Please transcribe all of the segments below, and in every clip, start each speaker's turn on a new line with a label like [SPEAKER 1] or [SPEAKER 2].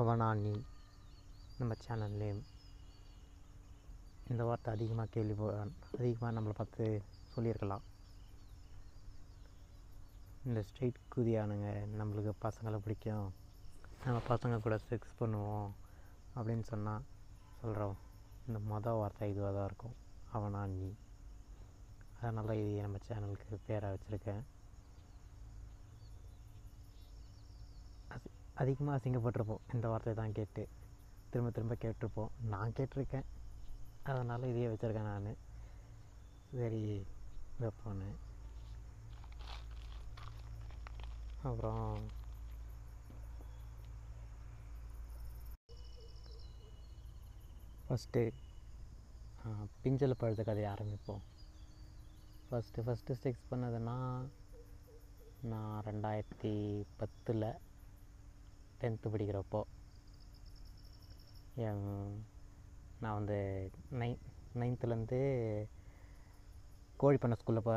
[SPEAKER 1] அவனா நீ நம்ம சேனல் இந்த வார்த்தை அதிகமாக கேள்வி அதிகமாக நம்மளை பார்த்து சொல்லியிருக்கலாம். இந்த ஸ்ட்ரெயிட் குதியானுங்க நம்மளுக்கு பசங்களை பிடிக்கும். நம்ம பசங்க கூட செக்ஸ் பண்ணுவோம் அப்படின்னு சொன்னால் சொல்கிறோம் இந்த மொதல் வார்த்தை இதுவாக தான் இருக்கும். அவனா நீ அதனால் இது நம்ம சேனலுக்கு பேராக வச்சுருக்கேன். அதிகமாக அசிங்கப்பட்டிருப்போம். இந்த வார்த்தையை தான் கேட்டு திரும்ப திரும்ப கேட்டிருப்போம். நான் கேட்டிருக்கேன். அதனால் இதையே வச்சுருக்கேன் நான். சரி வைப்போன்னு அப்புறம் ஃபஸ்ட்டு பிஞ்சல் பழுத்த கதையை ஆரம்பிப்போம். ஃபஸ்ட்டு ஃபஸ்ட்டு ஸ்டிக்ஸ் பண்ணதுன்னா நான் ரெண்டாயிரத்தி பத்தில் டென்த்து படிக்கிறப்போ என் நான் வந்து நை நைன்த்துலேருந்து கோழி ஸ்கூலில் இப்போ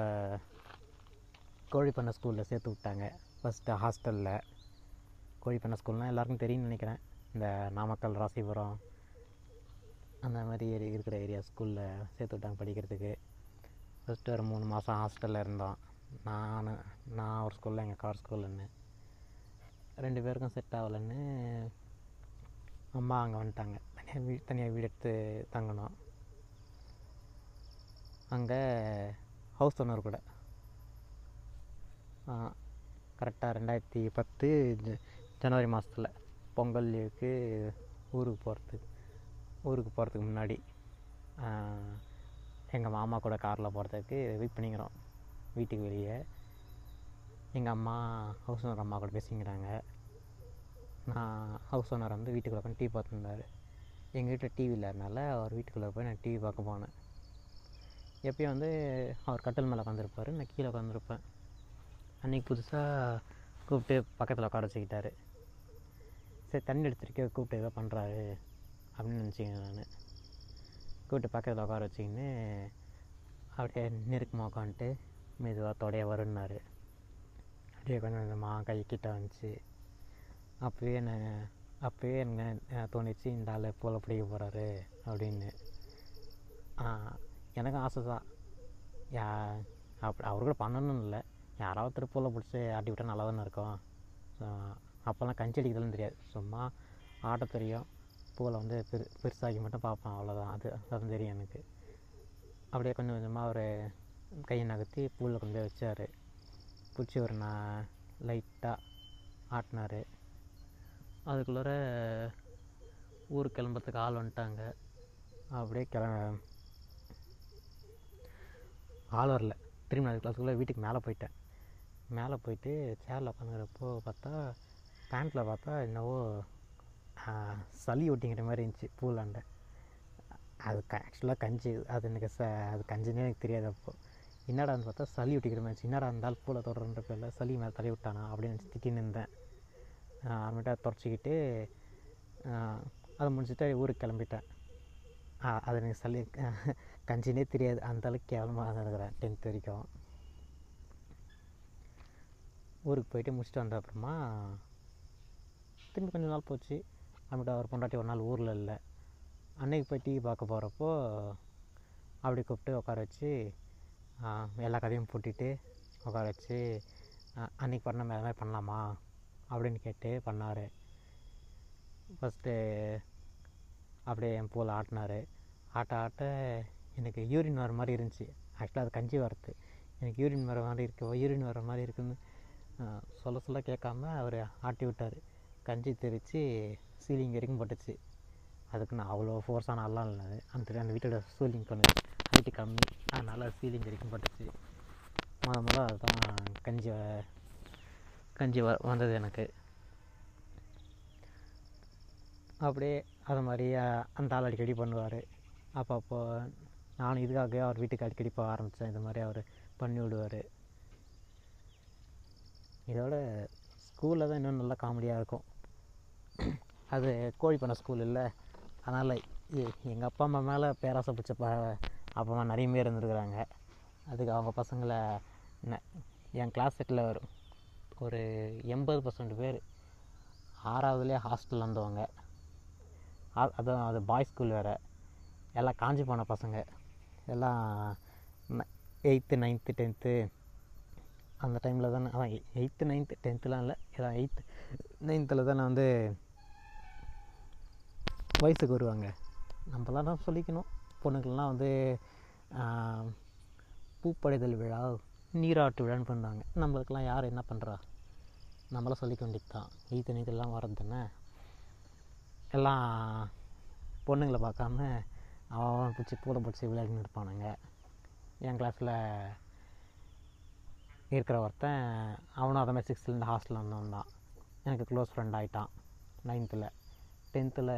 [SPEAKER 1] கோழி ஸ்கூலில் சேர்த்து விட்டாங்க. ஃபஸ்ட்டு ஹாஸ்டலில் கோழி ஸ்கூல்னால் எல்லாருக்கும் தெரியும்னு நினைக்கிறேன். இந்த நாமக்கல் ராசிபுரம் அந்த மாதிரி ஏரி இருக்கிற ஏரியா ஸ்கூலில் சேர்த்து விட்டாங்க படிக்கிறதுக்கு. ஃபஸ்ட்டு ஒரு மூணு மாதம் ஹாஸ்டலில் இருந்தோம். நான் நான் ஒரு ஸ்கூலில் எங்கள் கார் ஸ்கூலுன்னு ரெண்டு பேருக்கும் செட் ஆகலைன்னு அம்மா அங்கே வந்துட்டாங்க. தனியாக வீ தனியாக வீடு எடுத்து தங்கினோம் அங்கே ஹவுஸ் ஓனர் கூட. கரெக்டாக ரெண்டாயிரத்தி பத்து ஜ ஜனவரி மாதத்தில் பொங்கல் லீவுக்கு ஊருக்கு போகிறதுக்கு ஊருக்கு போகிறதுக்கு முன்னாடி எங்கள் மாமா கூட காரில் போகிறதுக்கு வெயிட் பண்ணிக்கிறோம் வீட்டுக்கு வெளியே. எங்கள் அம்மா ஹவுஸ் ஓனர் அம்மா கூட பேசிக்கிறாங்க. நான் ஹவுஸ் ஓனர் வந்து வீட்டுக்குள்ளே உட்காந்து டிவி பார்த்துருந்தாரு எங்கள் வீட்டில் டிவி இல்லாதனால அவர் வீட்டுக்குள்ளே போய் நான் டிவி பார்க்க போனேன். எப்பயும் வந்து அவர் கட்டில் மேலே உட்காந்துருப்பார் நான் கீழே உட்காந்துருப்பேன் அன்றைக்கி புதுசாக கூப்பிட்டு பக்கத்தில் உட்கார வச்சுக்கிட்டாரு. சரி தண்ணி எடுத்துருக்க கூப்பிட்டு ஏதோ பண்ணுறாரு அப்படின்னு நினச்சிக்கிறேன் நான். கூப்பிட்டு பக்கத்தில் உட்கார வச்சிக்கின்னு அப்படியே நெருக்கமாக உட்காந்துட்டு மெதுவாக தொடைய வருன்னாரு. அப்படியே கொஞ்சம் கொஞ்சமாக கை கிட்ட வந்துச்சு அப்போயே நான் அப்போயே எனக்கு தோணிச்சு இந்த ஆள் போல பிடிக்க போகிறாரு அப்படின்னு. எனக்கும் ஆசை தான் யா அப் அவர் கூட பண்ணணும்னு இல்லை. யாராவது ஒருத்தர் பூவில் பிடிச்சி ஆட்டி விட்டால் நல்லா தானே இருக்கும் அப்போல்லாம் கஞ்சி அடிக்கிறதுலாம் தெரியாது. சும்மா ஆட்ட தெரியும். பூவில் வந்து பெரு பெருசாகி மட்டும் பார்ப்பேன். அவ்வளோதான் அது அதுதான் தெரியும் எனக்கு. அப்படியே கொஞ்சம் கொஞ்சமாக ஒரு கையை நகர்த்தி பூவில் கொண்டு போய் வச்சார். பிடிச்சி ஒரு நான் லைட்டாக ஆட்டினார். அதுக்குள்ளார ஊருக்கு கிளம்புறதுக்கு ஆள் வந்துட்டாங்க. அப்படியே கிள ஆள் வரல. திரும்பி நான் கிளாஸுக்குள்ளே வீட்டுக்கு மேலே போயிட்டேன். மேலே போயிட்டு சேரில் உட்காந்துக்கிறப்போ பார்த்தா பேண்ட்டில் பார்த்தா என்னவோ சளி ஒட்டிங்கிற மாதிரி இருந்துச்சு பூலாண்டை அது க ஆக்சுவலாக கஞ்சி. அது எனக்கு ச அது கஞ்சினே எனக்கு தெரியாது அப்போது என்னடான்னு பார்த்தா சளி ஒட்டிக்கிற மாதிரி என்னடா இருந்தாலும் பூலை தொடர்ன்ற பேரில் சளி மேலே தலை விட்டானா அப்படின்னு நினச்சி திட்டின்னு இருந்தேன். அப்புறமேட்டா தொடச்சிக்கிட்டு அதை முடிச்சுட்டு ஊருக்கு கிளம்பிட்டேன். அது எனக்கு சளி கஞ்சினே தெரியாது. அந்தளவுக்கு கேவலமாக தான் இருக்கிறேன் டென்த் வரைக்கும். ஊருக்கு போயிட்டு முடிச்சுட்டு வந்த அப்புறமா திரும்பி கொஞ்ச நாள் போச்சு. அப்புறமேட்டு அவர் பொண்டாட்டி ஒரு நாள் ஊரில் இல்லை. அன்னைக்கு போய் டிவி பார்க்க போகிறப்போ அப்படி கூப்பிட்டு உட்கார வச்சு எல்லா கதையும் பூட்டிட்டு உட்கார வச்சு அன்றைக்கி பண்ண மாதிரி பண்ணலாமா? அப்படின்னு கேட்டு பண்ணார். ஃபஸ்ட்டு அப்படியே என் பூவில் ஆட்டினார். ஆட்ட ஆட்ட எனக்கு யூரின் வர மாதிரி இருந்துச்சு. ஆக்சுவலாக அது கஞ்சி வரது எனக்கு யூரின் வர மாதிரி இருக்கு யூரின் வர மாதிரி இருக்குன்னு சொல்ல சொல்ல கேட்காம அவர் ஆட்டி விட்டார். கஞ்சி தெரித்து சீலிங் வரைக்கும் போட்டுச்சு. அதுக்கு நான் அவ்வளோ ஃபோர்ஸான ஆளெலாம் இல்லை. அந்த அந்த வீட்டோட சீலிங் கொஞ்சம் வெயிட்டு கம்மி. அதனால் சீலிங் வரைக்கும் பட்டுச்சு முத முத அதுதான் கஞ்சி கஞ்சி வ வந்தது எனக்கு. அப்படியே அது மாதிரி அந்த ஆள் அடிக்கடி பண்ணுவார். அப்பப்போ நானும் இதுக்காகவே அவர் வீட்டுக்கு அடிக்கடி போக ஆரம்பித்தேன் இது மாதிரி அவர் பண்ணி விடுவார். இதோட ஸ்கூலில் தான் இன்னும் நல்லா காமெடியாக இருக்கும். அது கோழி பண்ண ஸ்கூல் இல்லை. அதனால் எங்கள் அப்பா அம்மா மேலே பேராசை பிடிச்ச ப அப்பா அம்மா நிறைய பேர் இருந்துருக்குறாங்க. அதுக்கு அவங்க பசங்களை என் கிளாஸ் செட்டில் ஒரு எண்பது பர்சன்ட் பேர் ஆறாவதுலேயே ஹாஸ்டல் வந்தவங்க ஆ- அது பாய்ஸ் ஸ்கூல் வேறு. எல்லாம் காஞ்சி போன பசங்க. எல்லாம் எயித்து நைன்த்து டென்த்து அந்த டைமில் தானே அதான் எயித்து நைன்த்து டென்த்துலாம் இல்லை அதான் எயித்து நைன்த்தில் தானே வந்து வயசுக்கு வருவாங்க. நம்மளாம் தான் சொல்லிக்கணும். பொண்ணுக்கெல்லாம் வந்து பூப்படைதல் விழா நீராட்டு விழான்னு பண்ணாங்க நம்மளுக்கெல்லாம் யார் என்ன பண்ணுறா நம்மளாம் சொல்லிக்க வேண்டியது தான் எயித்து நைன்த்துலாம் வர்றது தானே? எல்லாம் பொண்ணுங்களை பார்க்காம அவன் பிடிச்சி பூனை பிடிச்சி விளையாடின்னு இருப்பானுங்க. என் கிளாஸில் இருக்கிற ஒருத்தன் அவனும் அதை மாதிரி சிக்ஸ்த்துலேருந்து ஹாஸ்டலில் வந்தவன் தான். எனக்கு க்ளோஸ் ஃப்ரெண்ட் ஆகிட்டான் நைன்த்தில் டென்த்தில்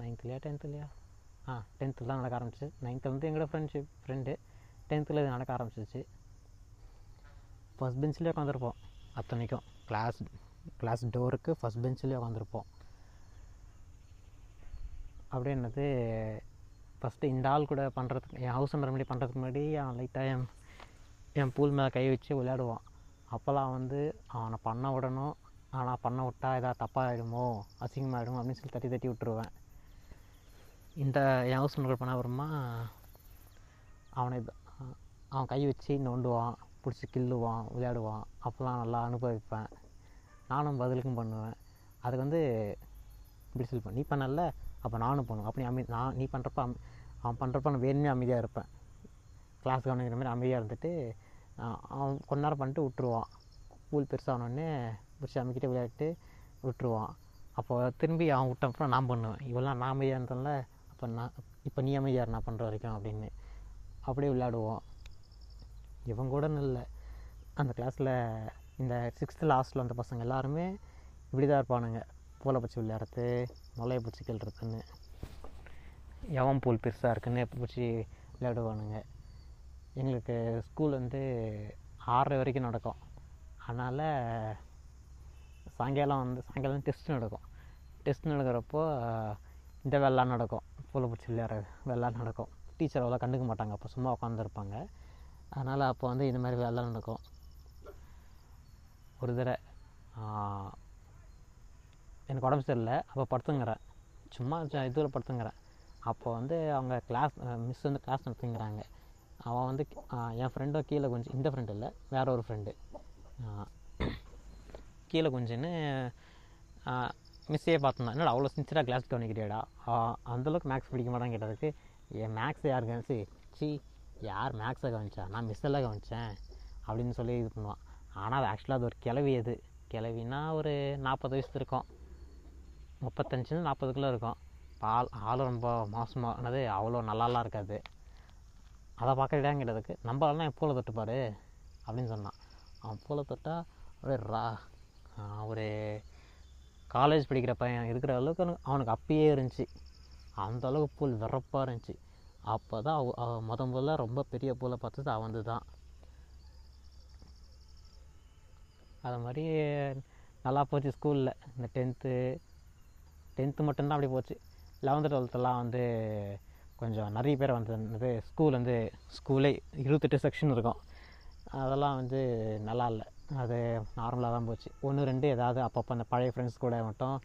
[SPEAKER 1] நைன்த்துலையா டென்த்துலையா ஆ டென்த்தில் தான் நடக்க ஆரம்பிச்சிச்சு. நைன்த்தில் வந்து எங்களோட ஃப்ரெண்ட்ஷிப் ஃப்ரெண்டு டென்த்தில் இது நடக்க ஆரம்பிச்சிச்சு. ஃபஸ்ட் பெஞ்சிலே உட்காந்துருப்போம் அத்தனைக்கும். கிளாஸ் கிளாஸ் டோருக்கு ஃபஸ்ட் பெஞ்சிலே உட்காந்துருப்போம். அப்படியே என்னது ஃபஸ்ட்டு இந்த ஆள் கூட பண்ணுறதுக்கு என் ஹவுஸ் ஓனர் முன்னாடி பண்ணுறதுக்கு முன்னாடி அவன் லைட்டாக என் என் பூல் மேலே கை வச்சு விளையாடுவான். அப்போல்லாம் வந்து அவனை பண்ண விடணும். ஆனால் பண்ண விட்டா ஏதாவது தப்பாகிடுமோ அசிங்கமாகிடுமோ அப்படின்னு சொல்லி தட்டி தட்டி விட்டுருவேன். இந்த என் ஹவுஸ் ஒன்று பண்ண அப்புறமா அவனை அவன் கை வச்சு நோண்டுவான் பிடிச்சி கில்லுவான் விளையாடுவான். அப்போல்லாம் நல்லா அனுபவிப்பேன். நானும் பதிலுக்கும் பண்ணுவேன். அதுக்கு வந்து இப்படி சொல்லிப்பேன் நீ பண்ணல அப்போ நானும் பண்ணுவேன். அப்படி அமை நான் நீ பண்ணுறப்ப அம் அவன் பண்ணுறப்ப நான் வேணுமே அமைதியாக இருப்பேன். கிளாஸ் கவனிக்கிற மாதிரி அமைதியாக இருந்துட்டு அவன் கொஞ்ச நேரம் பண்ணிட்டு விட்டுருவான். ஸ்கூல் பெருசானோடனே பிடிச்சி அமைக்கிட்டே விளையாட்டு விட்டுருவான். அப்போ திரும்பி அவன் விட்டப்புறம் நான் பண்ணுவேன். இவெல்லாம் நான் அமைதியாக இருந்தேன்ல இப்போ நான் இப்போ நீ அமைதியார் நான் பண்ணுற வரைக்கும் அப்படின்னு அப்படியே விளையாடுவோம். இவன் கூட இல்லை. அந்த கிளாஸில் இந்த சிக்ஸ்த்து லாஸ்ட்டில் வந்த பசங்க எல்லாருமே இப்படி தான் இருப்பானுங்க. பூலை பச்சி விளையாடுறது மலையை பிடிச்சி கிள்றதுன்னு எவன் பூல் பெருசாக இருக்குன்னு பிடிச்சி விளையாடுவானுங்க. எங்களுக்கு ஸ்கூல் வந்து ஆறரை வரைக்கும் நடக்கும். அதனால் சாயங்காலம் வந்து சாயங்காலம் டெஸ்ட் நடக்கும். டெஸ்ட் நடக்கிறப்போ இந்த வேலைலாம் நடக்கும். பூலை பிடிச்சி விளையாடுற வேலைலாம் நடக்கும். டீச்சர் அவ்வளோ கண்டுக்க மாட்டாங்க. அப்போ சும்மா உட்காந்துருப்பாங்க அதனால் அப்போ வந்து இந்த மாதிரி விளாட் நடக்கும். ஒரு தடவை எனக்கு உடம்பு சரியில்லை. அப்போ படுத்துங்கிறேன். சும்மா இதில் படுத்துங்கிறேன். அப்போ வந்து அவங்க கிளாஸ் மிஸ் வந்து கிளாஸ் நடத்துங்கிறாங்க. அவன் வந்து என் ஃப்ரெண்டோ கீழே கொஞ்சம் இந்த ஃப்ரெண்டு இல்லை வேற ஒரு ஃப்ரெண்டு கீழே கொஞ்சம்னு மிஸ்ஸே பார்த்தோம் என்னடா அவ்வளோ சின்சராக கிளாஸ் கவனிக்கிறியாடா? அந்தளவுக்கு மேக்ஸ் பிடிக்க மாட்டான்னு கேட்டதுக்கு என் மேக்ஸ் யார்? கவனிச்சு சி யார் மேக்ஸை கவனிச்சா? நான் மிஸ்ஸெல்லாம் கவனித்தேன் அப்படின்னு சொல்லி இது பண்ணுவான். ஆனால் அது ஆக்சுவலாக அது ஒரு கிளவி அது. கிளவினா ஒரு நாற்பது வயசு இருக்கும். முப்பத்தஞ்சுன்னு நாற்பதுக்குள்ளே இருக்கும். ஆள் ஆள் ரொம்ப மோசமானது அவ்வளோ நல்லாலாம் இருக்காது. அதை பார்க்கறதான் கேட்டதுக்கு நம்மளாலாம் என் பூலை தொட்டுப்பாரு அப்படின்னு சொன்னான். அவன் பூலை தொட்டால் ஒரு ரா ஒரு காலேஜ் படிக்கிற பையன் இருக்கிற அளவுக்கு அவனுக்கு- அப்பயே இருந்துச்சு. அந்த அளவுக்கு பூல் விறப்பாக இருந்துச்சு. அப்போ தான் அவ அவ முத முதல்ல ரொம்ப பெரிய பூலை பார்த்தது அவந்து தான் அது மாதிரி நல்லா போச்சு ஸ்கூலில் இந்த டென்த்து டென்த்து மட்டும்தான் அப்படி போச்சு. லெவன்த்து டுவெல்த்தெல்லாம் வந்து கொஞ்சம் நிறைய பேர் வந்தது ஸ்கூல் வந்து ஸ்கூலே இருபத்தெட்டு செக்ஷன் இருக்கும். அதெல்லாம் வந்து நல்லா இல்லை. அது நார்மலாக தான் போச்சு. ஒன்று ரெண்டு ஏதாவது அப்பப்போ அந்த பழைய ஃப்ரெண்ட்ஸ் கூட மட்டும்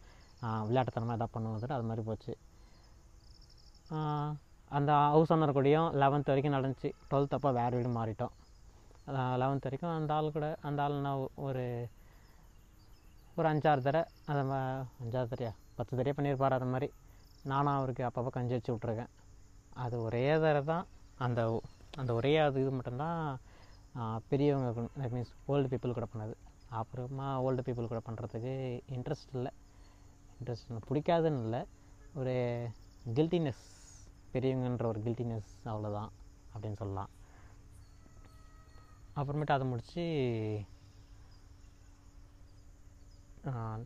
[SPEAKER 1] விளையாட்டுத்தனமாக எதாவது பண்ணுவோம் அது மாதிரி போச்சு. அந்த ஹவுஸ் ஓனர் கூடயும் லெவன்த் வரைக்கும் நடந்துச்சு. டுவெல்த் அப்போ வேறு வீடு மாறிட்டோம். லெவன்த் வரைக்கும் அந்த ஆள் கூட அந்த ஆள் நான் ஒரு ஒரு அஞ்சாறு தடவை அந்த அஞ்சாறு தடையா பத்து தடையாக பண்ணியிருப்பார் அது மாதிரி. நானும் அவருக்கு அப்பப்போ கஞ்சி வச்சு விட்ருக்கேன் அது ஒரே தடவை தான். அந்த அந்த ஒரே அது இது மட்டும்தான் பெரியவங்க தட் மீன்ஸ் ஓல்டு பீப்புள் கூட பண்ணது. அப்புறமா ஓல்டு பீப்புள் கூட பண்ணுறதுக்கு இன்ட்ரெஸ்ட் இல்லை. இன்ட்ரெஸ்ட் இல்லை பிடிக்காதுன்னு இல்லை. ஒரு கில்ட்டினஸ் பெரியவங்கன்ற ஒரு கில்ட்டினஸ் அவ்வளோதான் அப்படின்னு சொல்லலாம். அப்புறமேட்டு அதை முடித்து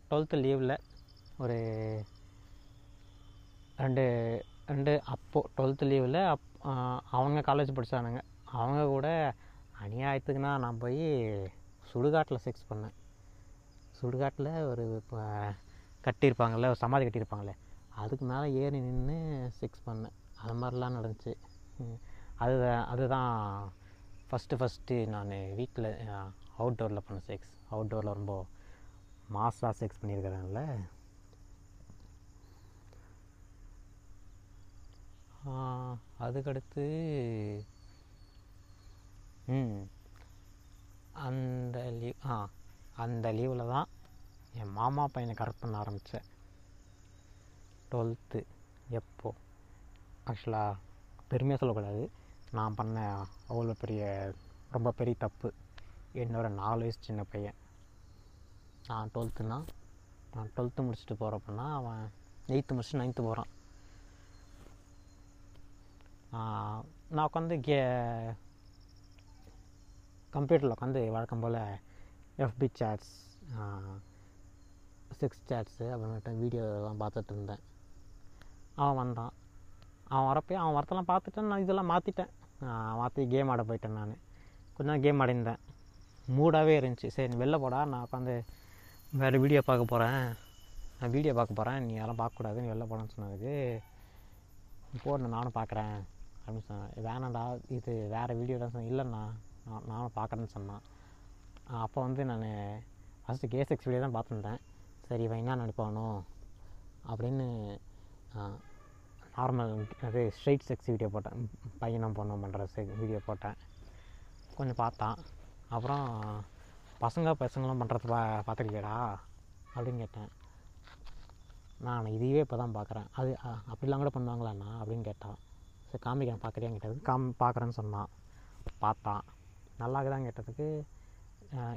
[SPEAKER 1] டுவெல்த்து லீவில் ஒரு ரெண்டு ரெண்டு அப்போது டுவெல்த்து லீவில் அப் அவங்க காலேஜ் படித்தானுங்க அவங்க கூட அநியாயத்துக்குன்னா நான் போய் சுடுகாட்டில் செக்ஸ் பண்ணேன். சுடுகாட்டில் ஒரு இப்போ கட்டியிருப்பாங்கள்ல ஒரு சமாதி கட்டியிருப்பாங்களே அதுக்கு மேலே ஏறி நின்று செக்ஸ் பண்ணேன். அது மாதிரிலாம் நடந்துச்சு. அது அதுதான் ஃபஸ்ட்டு ஃபஸ்ட்டு நான் வீட்டில் அவுட்டோரில் பண்ண செக்ஸ் அவுட்டோரில் ரொம்ப மாஸாக செக்ஸ் பண்ணியிருக்கிறேன்ல. அதுக்கடுத்து அந்த லீவ் ஆ அந்த லீவில் தான் என் மாமா பையனை கரெக்ட் பண்ண ஆரம்பித்தேன் டுவெல்த்து எப்போ? ஆக்சுவலாக பெருமையாக சொல்லக்கூடாது. நான் பண்ண அவ்வளோ பெரிய ரொம்ப பெரிய தப்பு. என்னோட நாலு வயசு சின்ன பையன். நான் டுவெல்த்துனா நான் டுவெல்த்து முடிச்சுட்டு போகிறப்பன்னா அவன் எயித்து முடிச்சுட்டு நைன்த்து போகிறான் நான் உட்காந்து கே கம்ப்யூட்டரில் உட்காந்து வழக்கம் போல் எஃபி சேட்ஸ் சிக்ஸ் சேட்ஸு அப்புறமேட்டு வீடியோலாம் பார்த்துட்டு இருந்தேன். அவன் வந்தான். அவன் வரப்போ அவன் வரத்தெல்லாம் பார்த்துட்டேன் நான் இதெல்லாம் மாற்றிட்டேன் மாற்றி கேம் ஆட போயிட்டேன் நான். கொஞ்ச நேரம் கேம் ஆடிருந்தேன். மூடாகவே இருந்துச்சு. சரி நீ வெளில போடா நான் உட்காந்து வேறு வீடியோ பார்க்க போகிறேன் நான் வீடியோ பார்க்க போகிறேன் நீ யாரும் பார்க்கக்கூடாது நீ வெளில போடான்னு சொன்னதுக்கு போடணும் நானும் பார்க்குறேன். அப்படின்னு சொன்னேன். வேணாண்டா இது வேறு வீடியோ தான் சொன்னேன். இல்லைண்ணா. நானும் பார்க்குறேன்னு சொன்னான். அப்போ வந்து நான் ஃபஸ்ட்டு கே சிக்ஸ் வீடியோ தான் பார்த்துருந்தேன். சரி இவன் என்ன நினைப்பானோ அப்படின்னு நார்மல் அது ஸ்ட்ரைட் செக்ஸ் வீடியோ போட்டேன். பையனும் பொண்ணும் பண்ணுற செக் வீடியோ போட்டேன். கொஞ்சம் பார்த்தான். அப்புறம் பசங்க பசங்களும் பண்ணுறது பா பார்த்துருக்கியடா அப்படின்னு கேட்டேன். நான் இதையே இப்போ தான் பார்க்குறேன். அது அப்படிலாம் கூட பண்ணுவாங்களாண்ணா அப்படின்னு கேட்டான். சரி காமிக்கிறேன் பார்க்குறியான்னு கேட்டது காம் பார்க்குறேன்னு சொன்னான். பார்த்தான். நல்லா தான் கேட்டதுக்கு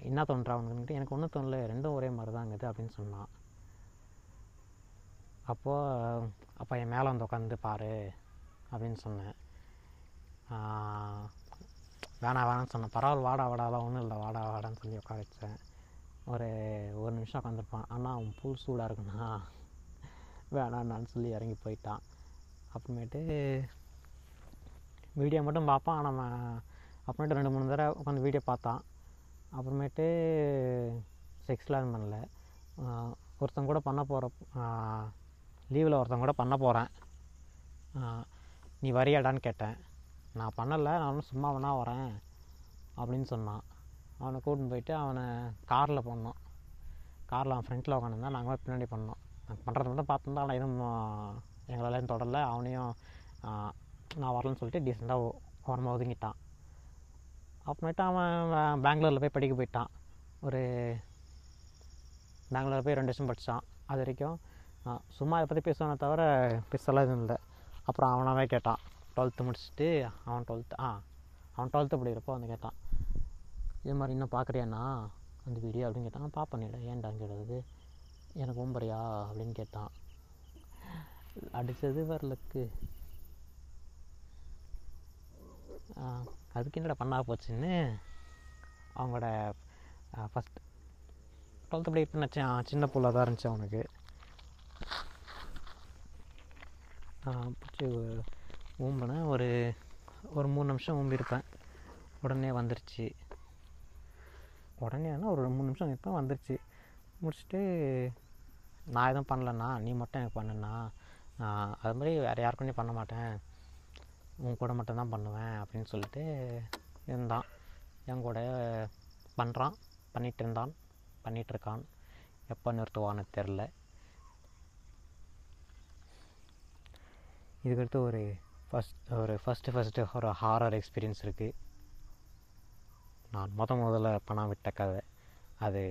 [SPEAKER 1] என்ன தோன்றா உனக்குன்ட்டு எனக்கு ஒன்றும் தோணல ரெண்டும் ஒரே மாதிரி தான் இருக்குது அப்படின்னு சொன்னான். அப்போது அப்போ என் மேலே வந்து உட்காந்து பாரு அப்படின்னு சொன்னேன். வேணா வேணாம் வேணாம்னு சொன்னேன். பரவாயில்ல வாடா வாடாலாம் ஒன்றும் இல்லை வாடா வாடான்னு சொல்லி உட்கார வச்சேன். ஒரு ஒரு நிமிஷம் உட்காந்துருப்பான் ஆனால் அவன் புல் சூடாக இருக்குண்ணா. வேணான்னு சொல்லி இறங்கி போயிட்டான். அப்புறமேட்டு வீடியோ மட்டும் பார்ப்பான். ஆனால் அப்புறமேட்டு ரெண்டு மூணு தடவை உட்காந்து வீடியோ பார்த்தான் அப்புறமேட்டு செக்ஸ்லாம் பண்ணல. ஒருத்தன் கூட பண்ண போகிற லீவில் ஒருத்தன் கூட பண்ண போகிறேன் நீ வரியாடான்னு கேட்டேன். நான் பண்ணலை நானும் சும்மா வேணா வரேன் அப்படின்னு சொன்னான். அவனை கூட்டின்னு போயிட்டு அவனை காரில் பண்ணோம் காரில் அவன் ஃப்ரண்ட்டில் உட்காந்துருந்தான் நாங்கள் பின்னாடி பண்ணோம் நாங்கள் பண்ணுறது மட்டும் பார்த்துருந்தா ஆனால் எதுவும் எங்களால் எதுவும் தொடரல. அவனையும் நான் வரலன்னு சொல்லிட்டு டீசெண்டாக ஓரமாக ஒதுங்கிட்டான். அப்புறமேட்டு அவன் பெங்களூரில் போய் படிக்க போயிட்டான். ஒரு பெங்களூரில் போய் ரெண்டு வருஷம் படித்தான் அது வரைக்கும் சும்மா அதை பற்றி பேசுவானே தவிர பெருசெல்லாம் எதுவும் இல்லை. அப்புறம் அவனாவே கேட்டான். டுவெல்த்து முடிச்சுட்டு அவன் டுவெல்த்து ஆ அவன் டுவெல்த்து படிக்கிறப்போ வந்து கேட்டான். இது மாதிரி இன்னும் பார்க்குறியாண்ணா? அந்த வீடியோ அப்படின்னு கேட்டான். பார்ப்பேன்டா ஏன்டா கேட்டது எனக்கு ஓம்பறியா? அப்படின்னு கேட்டான். அடித்தது வரலக்கு. அதுக்கு என்னடா பண்ணா போச்சுன்னு அவங்களோட ஃபஸ்ட் டுவெல்த்து படிக்கிட்டு நினச்சேன். சின்ன புள்ள தான் இருந்துச்சு அவனுக்கு. பிடிச்சி ஊம்பினேன் ஒரு ஒரு மூணு நிமிஷம் ஊம்பியிருப்பேன் உடனே வந்துருச்சு. ஆனால் ஒரு மூணு நிமிஷம் இப்போ வந்துருச்சு. முடிச்சுட்டு நான் எதுவும் பண்ணலண்ணா. நீ மட்டும் எனக்கு பண்ணுண்ணா. அது மாதிரி வேறு யாருக்கும் பண்ண மாட்டேன். உன் கூட மட்டும்தான் பண்ணுவேன் அப்படின்னு சொல்லிட்டு இருந்தான். என் கூட பண்ணுறான் பண்ணிட்டு இருந்தான் பண்ணிகிட்ருக்கான் இருக்கான். எப்போ நிறுத்துவான்னு தெரில இதுக்கடுத்து ஒரு ஃபஸ்ட் ஒரு ஃபஸ்ட்டு ஃபஸ்ட்டு ஒரு ஹாரர் எக்ஸ்பீரியன்ஸ் இருக்குது நான் முத முதல்ல பணம் விட்ட கதை. அது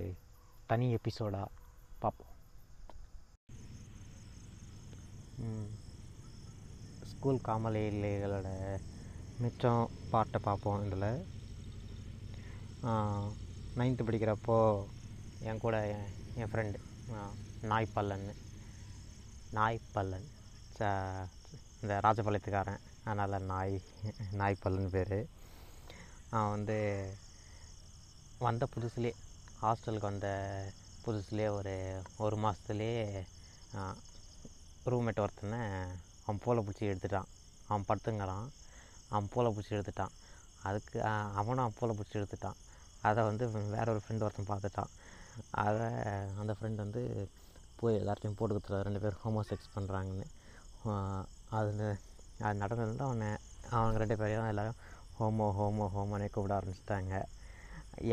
[SPEAKER 1] தனி எபிசோடாக பார்ப்போம். ம். ஸ்கூல் காமலைகளோட மிச்சம் பாட்டை பார்ப்போம் இதில். நைன்த்து படிக்கிறப்போ என் கூட என் என் ஃப்ரெண்டு நாய்ப்பல்லன் நாய்ப்பல்லன் ச இந்த ராஜபாளையத்துக்காரன். அதனால் நாய் நாய்ப்பல்லன் பேர். அவன் வந்து வந்த புதுசுலே ஹாஸ்டலுக்கு வந்த புதுசுலேயே ஒரு ஒரு மாதத்துலேயே ரூம்மேட் ஒருத்தனை அவன் போலை பிடிச்சி எடுத்துட்டான். அவன் படுத்துங்கிறான். அவன் போலை பிடிச்சி எடுத்துட்டான். அதுக்கு அவனும் அவன் போலை பிடிச்சி எடுத்துட்டான். அதை வந்து வேற ஒரு ஃப்ரெண்டு ஒருத்தன் பார்த்துட்டான். அதை அந்த ஃப்ரெண்டு வந்து போய் எல்லாத்தையும் போட்டு கொடுத்துரு ரெண்டு பேரும் ஹோமோ செக்ஸ் பண்ணுறாங்கன்னு அது அது நடந்ததுல அவனை அவங்க ரெண்டு பேரையும் எல்லோரும் ஹோமோ ஹோமோ ஹோமோனே கூப்பிட ஆரம்பிச்சிட்டாங்க.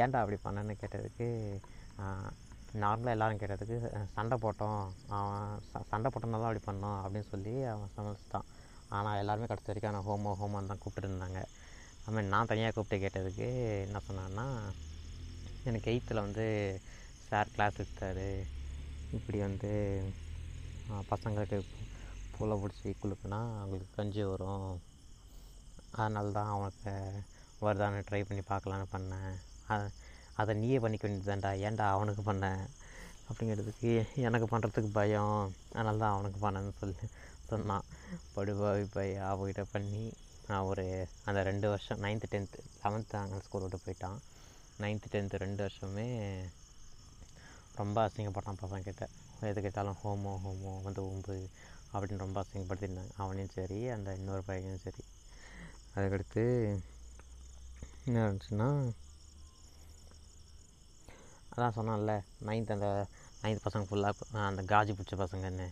[SPEAKER 1] ஏன்டா அப்படி பண்ணேன்னு கேட்டதுக்கு நார்மலாக எல்லாரும் கேட்டதுக்கு சண்டை போட்டோம். அவன் ச- சண்டை போட்டனால தான் அப்படி பண்ணோம் அப்படின்னு சொல்லி அவன் சமாளிச்சிட்டான் ஆனால் எல்லாருமே கடைசி வரைக்கும் நான் ஹோமோ ஹோமோன்னு தான் கூப்பிட்டு இருந்தாங்க. அதுமாதிரி நான் தனியாக கூப்பிட்டு கேட்டதுக்கு என்ன சொன்னான்னா எனக்கு எயித்தில் வந்து சார் கிளாஸ் எடுத்தார். இப்படி வந்து பசங்களுக்கு பூலை பிடிச்சி குளுக்குனா அவங்களுக்கு கஞ்சி வரும். அதனால தான் அவனுக்கு வருதான்னு ட்ரை பண்ணி பார்க்கலான்னு பண்ணேன். அதை நீயே பண்ணிக்க வேண்டியதுதான்டா. ஏன்டா அவனுக்கு பண்ண? அப்படிங்கிறதுக்கு எனக்கு பண்ணுறதுக்கு பயம். அதனால தான் அவனுக்கு பண்ணேன்னு சொல்லி சொன்னான். படுபாவி போய் அவகிட்ட பண்ணி நான் ஒரு அந்த ரெண்டு வருஷம் நைன்த்து டென்த்து லெவன்த்து அங்கே ஸ்கூல் விட்டு போயிட்டான். நைன்த்து டென்த்து ரெண்டு வருஷமே ரொம்ப அசிங்கப்பட்டான் பசங்கிட்ட எது கேட்டாலும் ஹோமோ ஹோமோ வந்து உம்பு அப்படின்னு ரொம்ப அசிங்கப்படுத்திருந்தாங்க அவனையும் சரி அந்த இன்னொரு பையனையும் சரி. அதுக்கடுத்து என்ன இருந்துச்சுன்னா அதான் சொன்னான்ல நைன்த் அந்த நைன்த் பசங்க ஃபுல்லாக அந்த காஜி பிடிச்ச பசங்கன்னு.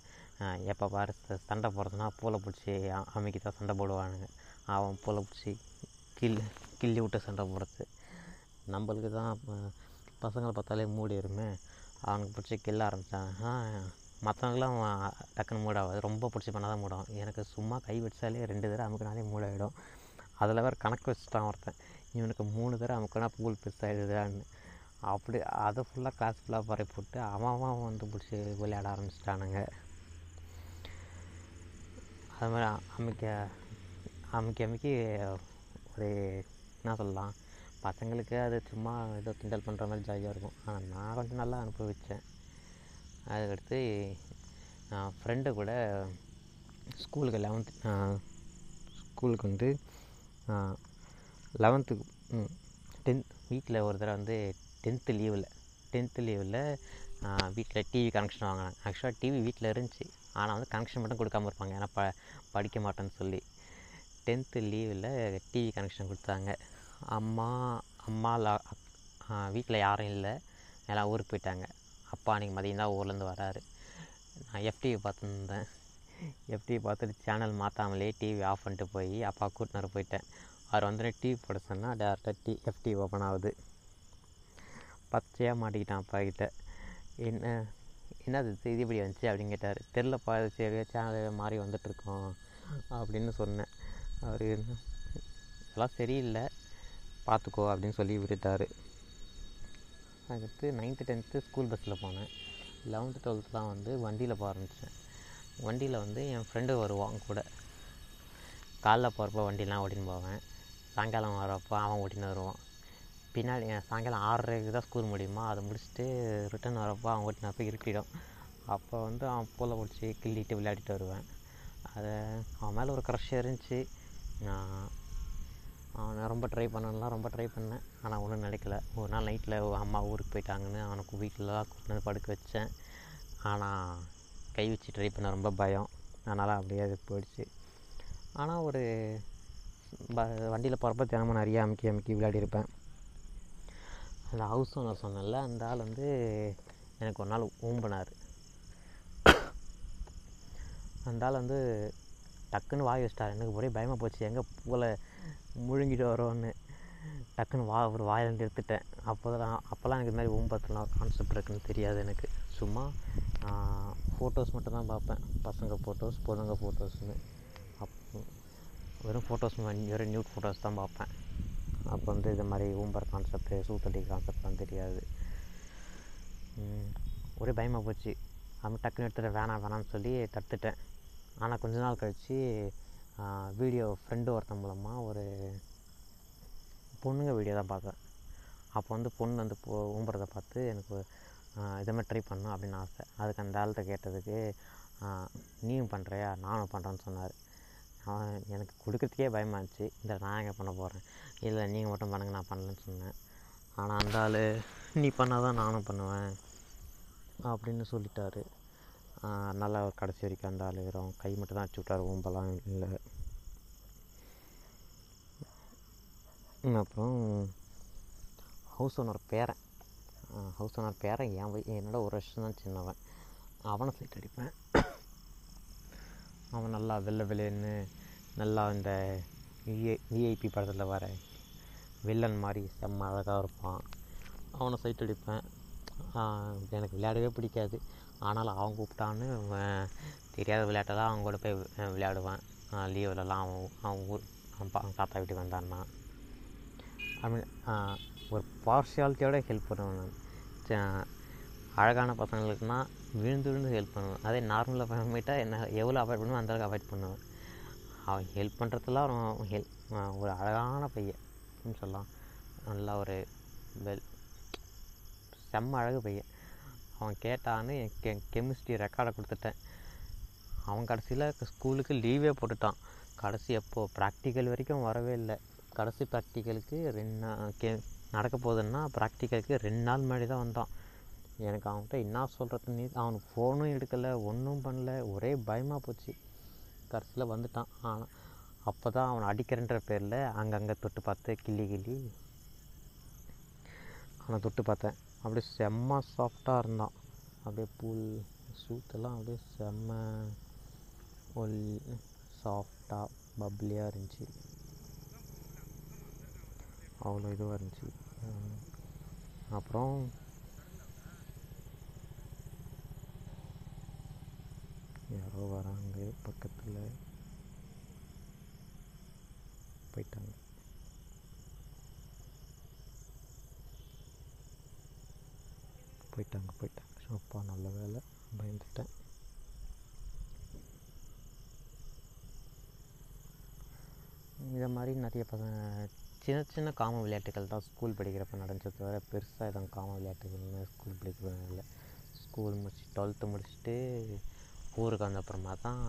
[SPEAKER 1] எப்போ பாரு சண்டை போடுறதுனா பூலை பிடிச்சி அமைக்கி தான் சண்டை போடுவானுங்க. அவன் பூலை பிடிச்சி கில் கிள்ளி விட்டு சண்டை போடுறது. நம்மளுக்கு தான் பசங்களை பார்த்தாலே மூடி இருமே அவனுக்கு பிடிச்சி கில்ல ஆரம்பித்தாங்கன்னா மற்றவங்களாம் டக்குன்னு மூடாகாது ரொம்ப பிடிச்சி பண்ணால் தான் மூடும் எனக்கு சும்மா கை வச்சாலே ரெண்டு தடவை அமுக்குனாலே மூடாயிடும். அதில் வேறு கணக்கு வச்சுட்டான் ஒருத்தன். இவனுக்கு மூணு தடவை அமுக்குனா பூல் பெருசாகிடுதான்னு அப்படி அதை ஃபுல்லாக கிளாஸ் ஃபுல்லாக பரப்பி போட்டு அவன் அவன் வந்து பிடிச்சி விளையாட ஆரம்பிச்சிட்டானுங்க. அது மாதிரி அமைக்க அமைக்கி அமைக்கி ஒரு என்ன சொல்லலாம் பசங்களுக்கு அது சும்மா ஏதோ கிண்டல் பண்ணுற மாதிரி ஜாலியாக இருக்கும். ஆனால் நான் கொஞ்சம் நல்லா அனுபவித்தேன் அதுக்கடுத்து நான் ஃப்ரெண்டு கூட ஸ்கூலுக்கு லெவன்த்து ஸ்கூலுக்கு வந்து லெவன்த்துக்கு டென்த் வீட்டில் ஒரு தடவை வந்து டென்த்து லீவில் டென்த்து லீவில் வீட்டில் டிவி கனெக்ஷன் வாங்கினாங்க ஆக்சுவலாக டிவி வீட்டில் இருந்துச்சு. ஆனால் வந்து கனெக்ஷன் மட்டும் கொடுக்காம இருப்பாங்க. ஏன்னா ப படிக்க மாட்டேன்னு சொல்லி. டென்த்து லீவில் டிவி கனெக்ஷன் கொடுத்தாங்க. அம்மா அம்மா வீட்டில் யாரும் இல்லை. எல்லாம் ஊருக்கு போயிட்டாங்க. அப்பா அன்றைக்கி மதியம் தான் ஊர்லேருந்து வராரு. நான் எஃப்டிவி பார்த்துருந்தேன். எஃப்டிவி பார்த்துட்டு சேனல் மாற்றாமலே டிவி ஆஃப் பண்ணிட்டு போய் அப்பா கூட்டினார் போயிட்டேன். அவர் வந்து டிவி போட சொன்னால் டேரெக்டாக டி எஃப்டி ஓப்பன் ஆகுது. பச்சையாக மாட்டிக்கிட்டான் அப்பா கிட்ட. என்ன என்னது இது இப்படி வந்துச்சு அப்படின்னு கேட்டார். தெரிலப்பா இது சரி சேனல் மாறி வந்துட்டுருக்கோம் அப்படின்னு சொன்னேன். அவர் இதெல்லாம் சரியில்லை பார்த்துக்கோ அப்படின்னு சொல்லி விட்டுட்டார். அடுத்து நைன்த்து டென்த்து ஸ்கூல் பஸ்ஸில் போனேன். லெவன்த்து டுவெல்த்துலாம் வந்து வண்டியில் போக ஆரம்பித்தேன் வண்டியில் வந்து என் ஃப்ரெண்டு வருவான் கூட. காலைல போகிறப்ப வண்டிலாம் ஓட்டின்னு போவேன். சாயங்காலம் வரப்போ அவன் ஓட்டின்னு வருவான். பின்னாடி சாயங்காலம் ஆறரைக்கு தான் ஸ்கூல் முடியுமா? அதை முடிச்சுட்டு ரிட்டர்ன் வரப்போ அவங்ககிட்ட நான் போய் இருட்டிடும். அப்போ வந்து அவன் பூலை பிடிச்சி கிள்ளிட்டு விளையாடிட்டு வருவேன். அதை அவன் மேலே ஒரு க்ரஷ் இருந்துச்சு. நான் அவனை ரொம்ப ட்ரை பண்ணலாம் ரொம்ப ட்ரை பண்ணேன். ஆனால் ஒன்றும் நினைக்கல. ஒரு நாள் நைட்டில் அம்மா ஊருக்கு போயிட்டாங்கன்னு அவனுக்கு வீட்டில் கொண்டு வந்து படுக்க வச்சேன். ஆனால் கை வச்சு ட்ரை பண்ண ரொம்ப பயம். அதனால் அப்படியே அது போயிடுச்சு. ஆனால் ஒரு ப வண்டியில் போகிறப்ப தினமும் நிறைய அமுக்கி அமுக்கி விளையாடிருப்பேன். அந்த ஹவுஸ் ஓனர் சொன்னேன்ல அந்த ஆள் வந்து எனக்கு ஒரு நாள் ஊம்பினார். அந்த ஆள் வந்து டக்குன்னு வாய் வச்சிட்டார். எனக்கு ஒரே பயமாக போச்சு. எங்கே பூவில் முழுங்கிட்டு வரோன்னு. டக்குன்னு வா ஒரு வாயிலேருந்து எடுத்துட்டேன். அப்போ தான் அப்போல்லாம் எனக்கு இது மாதிரி ஊம்பத்துலாம் கான்செப்ட் இருக்குன்னு தெரியாது எனக்கு. சும்மா ஃபோட்டோஸ் மட்டும் தான் பார்ப்பேன். பசங்க ஃபோட்டோஸ் பொண்ணுங்க ஃபோட்டோஸ்னு அப்போ வெறும் ஃபோட்டோஸ் வெறும் நியூட் ஃபோட்டோஸ் தான் பார்ப்பேன். அப்போ வந்து இது மாதிரி ஊம்பர் கான்செப்ட்டு சூத்தடி கான்செப்ட்லாம் தெரியாது. ஒரே பயமாக போச்சு. அவன் டக்குன்னு எடுத்துகிட்டு வேணாம் வேணாம்னு சொல்லி தடுத்துட்டேன். ஆனால் கொஞ்ச நாள் கழித்து வீடியோ ஃப்ரெண்டு ஒருத்தன் மூலமாக ஒரு பொண்ணுங்க வீடியோ தான் பார்த்தேன். அப்போ வந்து பொண்ணு வந்து போ ஊம்புறதை பார்த்து எனக்கு இதை மாதிரி ட்ரை பண்ணணும் அப்படின்னு ஆசை. அதுக்கு அந்த ஆள்கிட்ட கேட்டதுக்கு நீயும் பண்ணுறியா நானும் பண்ணுறேன்னு சொன்னார். அவன் எனக்கு கொடுக்கறதுக்கே பயமாக இருந்துச்சு இந்த நான் எங்கே பண்ண போகிறேன் இல்லை நீங்கள் மட்டும் பண்ணுங்க நான் பண்ணலன்னு சொன்னேன். ஆனால் அந்த ஆள் நீ பண்ணால் தான் நானும் பண்ணுவேன் அப்படின்னு சொல்லிட்டாரு. நல்லா கடைசி வரைக்கும் அந்த ஆள் வெறும் கை மட்டும் தான் அடிச்சு விட்டார் ஊம்பெல்லாம் இல்லை. அப்புறம் ஹவுஸ் ஓனர் பேரன். ஹவுஸ் ஓனர் பேரன் என் என்னோட ஒரு வருஷம் தான் சின்னவன். அவனை சைட் அடிப்பேன். அவன் நல்லா வெள்ளை வெளியேன்னு நல்லா இந்த விஐ விஐபி படத்தில் வர வில்லன் மாதிரி செம்ம அழகாக இருப்பான். அவனை சைட் அடிப்பேன். எனக்கு விளையாடவே பிடிக்காது. ஆனாலும் அவன் கூப்பிட்டான்னு அவன் தெரியாத விளையாட்டெல்லாம் அவங்க கூட போய் விளையாடுவேன். லீவ்லலாம் அவன் அவன் ஊர் அவன் தாத்தா வீட்டுக்கு வந்தான்னா. ஐ ஒரு பார்ஷியாலிட்டியோட ஹெல்ப் பண்ணுவேன் நான். அழகான பசங்களுக்குனா விழுந்து விழுந்து ஹெல்ப் பண்ணுவேன். அதே நார்மலாக பண்ணிட்டா என்ன எவ்வளோ அவாய்ட் பண்ணுவேன் அந்த அளவுக்கு அவாய்ட் பண்ணுவேன். அவன் ஹெல்ப் பண்ணுறதுலாம் அவன் ஹெல்ப் ஒரு அழகான பையன் அப்படின்னு சொல்லலாம். நல்லா ஒரு வெல் செம்ம அழகு பையன். அவன் கேட்டான்னு என் கெ கெமிஸ்ட்ரி ரெக்கார்டை கொடுத்துட்டேன். அவன் கடைசியில் ஸ்கூலுக்கு லீவே போட்டுட்டான். கடைசி எப்போது ப்ராக்டிக்கல் வரைக்கும் வரவே இல்லை. கடைசி ப்ராக்டிக்கலுக்கு ரெண்டு கே நடக்க போகுதுன்னா ப்ராக்டிக்கலுக்கு ரெண்டு நாள் முன்னாடி தான் வந்தான். எனக்கு அவன்கிட்ட என்ன சொல்கிறது நீ அவனுக்கு ஃபோனும் எடுக்கலை ஒன்றும் பண்ணல ஒரே பயமாக போச்சு. கடைசியில் வந்துட்டான். ஆனால் அப்போ தான் அவனை அடிக்கிறன்ற பேரில் அங்கங்கே தொட்டு பார்த்து கிள்ளி கிள்ளி. அவனை தொட்டு பார்த்தேன். அப்படியே செம்ம சாஃப்டாக இருந்தான். அப்படியே புல் சூத்தெல்லாம் அப்படியே செம்ம ஒல் சாஃப்டாக பப்ளியாக இருந்துச்சு. அவ்வளோ இதுவாக இருந்துச்சு. அப்புறம் யாரோ வராங்க பக்கத்தில் போயிட்டாங்க. போயிட்டாங்க போயிட்டாங்க. அப்பா நல்ல வேலை பயந்துட்டேன். இதை மாதிரி நிறைய பசங்க சின்ன சின்ன காம விளையாட்டுகள் தான் ஸ்கூல் படிக்கிறப்ப நடந்துச்சு தவிர பெருசாக எதுவும் காம விளையாட்டுகள்னு ஸ்கூல் படிக்கிறப்ப இல்லை. ஸ்கூல் முடிச்சு டுவெல்த்து முடிச்சுட்டு ஊருக்கு வந்த அப்புறமா தான்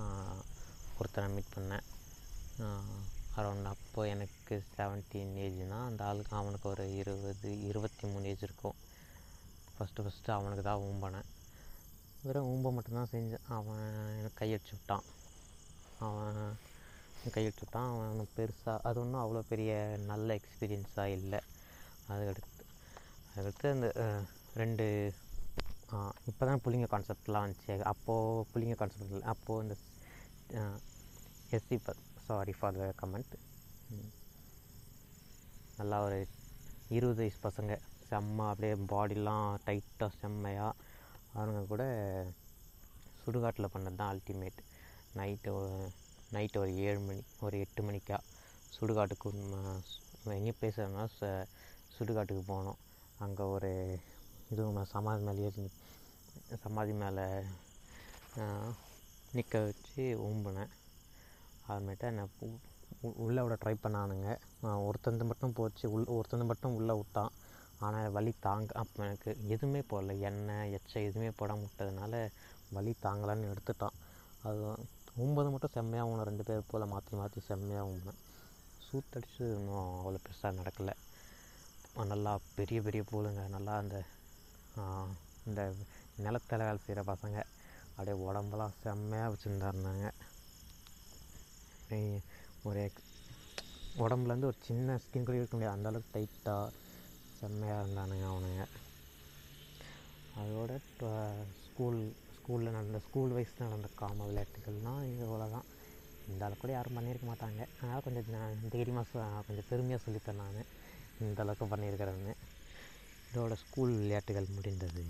[SPEAKER 1] ஒருத்தனை மீட் பண்ணேன். அரௌண்ட் அப்போ எனக்கு செவன்டீன் ஏஜ்னால் அந்த ஆளுக்கு அவனுக்கு ஒரு இருபது இருபத்தி மூணு ஏஜ் இருக்கும். ஃபஸ்ட்டு ஃபஸ்ட்டு அவனுக்கு தான் ஊம்பினேன். வெறும் ஊம்ப மட்டும்தான் செஞ்சேன். அவன் எனக்கு கையடிச்சு விட்டான். அவன் கையடிச்சு விட்டான். அவன் ஒன்றும் பெருசாக அது ஒன்றும் அவ்வளோ பெரிய நல்ல எக்ஸ்பீரியன்ஸாக இல்லை. அதுக்கடுத்து அதுக்கடுத்து அந்த ரெண்டு இப்போ தான் புள்ளிங்க கான்செப்ட்லாம் வந்துச்சு. அப்போது புள்ளிங்க கான்செப்ட் இல்லை. அப்போது இந்த SC sorry for the comment நல்லா ஒரு இருபது வயசு பசங்க. செம்ம அப்படியே பாடிலாம் டைட்டாக செம்மையாக அவனுங்க கூட சுடுகாட்டில் பண்ணது தான் அல்டிமேட் நைட்டு நைட்டு ஒரு ஏழு மணி ஒரு எட்டு மணிக்கா சுடுகாட்டுக்கு எங்கே பேசுகிறோன்னா சுடுகாட்டுக்கு போனோம் அங்கே ஒரு இது சமாதி மேலே ஏறி சமாதி மேலே நிற்க வச்சு ஊம்பினேன். அப்புறமேட்டு என்னை உள்ளே விட ட்ரை பண்ணானுங்க. நான் ஒருத்தந்து மட்டும் போச்சு. உள் ஒருத்தந்து மட்டும் உள்ளே விட்டான். ஆனால் வலி தாங்க அப்போ எனக்கு எதுவுமே போடல. எண்ணெய் எச்சை எதுவுமே போடாம விட்டதுனால வலி தாங்கலான்னு எடுத்துட்டான். அது ஒம்பது மட்டும் செம்மையாக ஊனேன் ரெண்டு பேர் போல் மாற்றி மாற்றி செம்மையாக ஊம்பினேன் சூத்தடிச்சு இன்னும் அவ்வளோ பெருசாக நடக்கலை. நல்லா பெரிய பெரிய போலுங்க. நல்லா அந்த இந்த நிலத்தில் வேலை செய்கிற பசங்க. அப்படியே உடம்பெல்லாம் செம்மையாக வச்சுருந்தாருந்தாங்க. ஒரு எக் உடம்புலேருந்து ஒரு சின்ன ஸ்கின் கூட இருக்க முடியாது. அந்த அளவுக்கு டைட்டாக செம்மையாக இருந்தானுங்க அவனுங்க. அதோட ஸ்கூல் ஸ்கூலில் நடந்த ஸ்கூல் வைஸ் நடந்த காம விளையாட்டுகள்னால் இவ்வளோ தான் இந்த அளவுக்கு கூட யாரும் பண்ணியிருக்க மாட்டாங்க. அதனால் கொஞ்சம் தைரியமாக கொஞ்சம் பெருமையாக சொல்லித்தரேன் நான். இந்த அளவுக்கு பண்ணியிருக்கிறேன்னு இதோட ஸ்கூல் விளையாட்டுகள் முடிந்தது.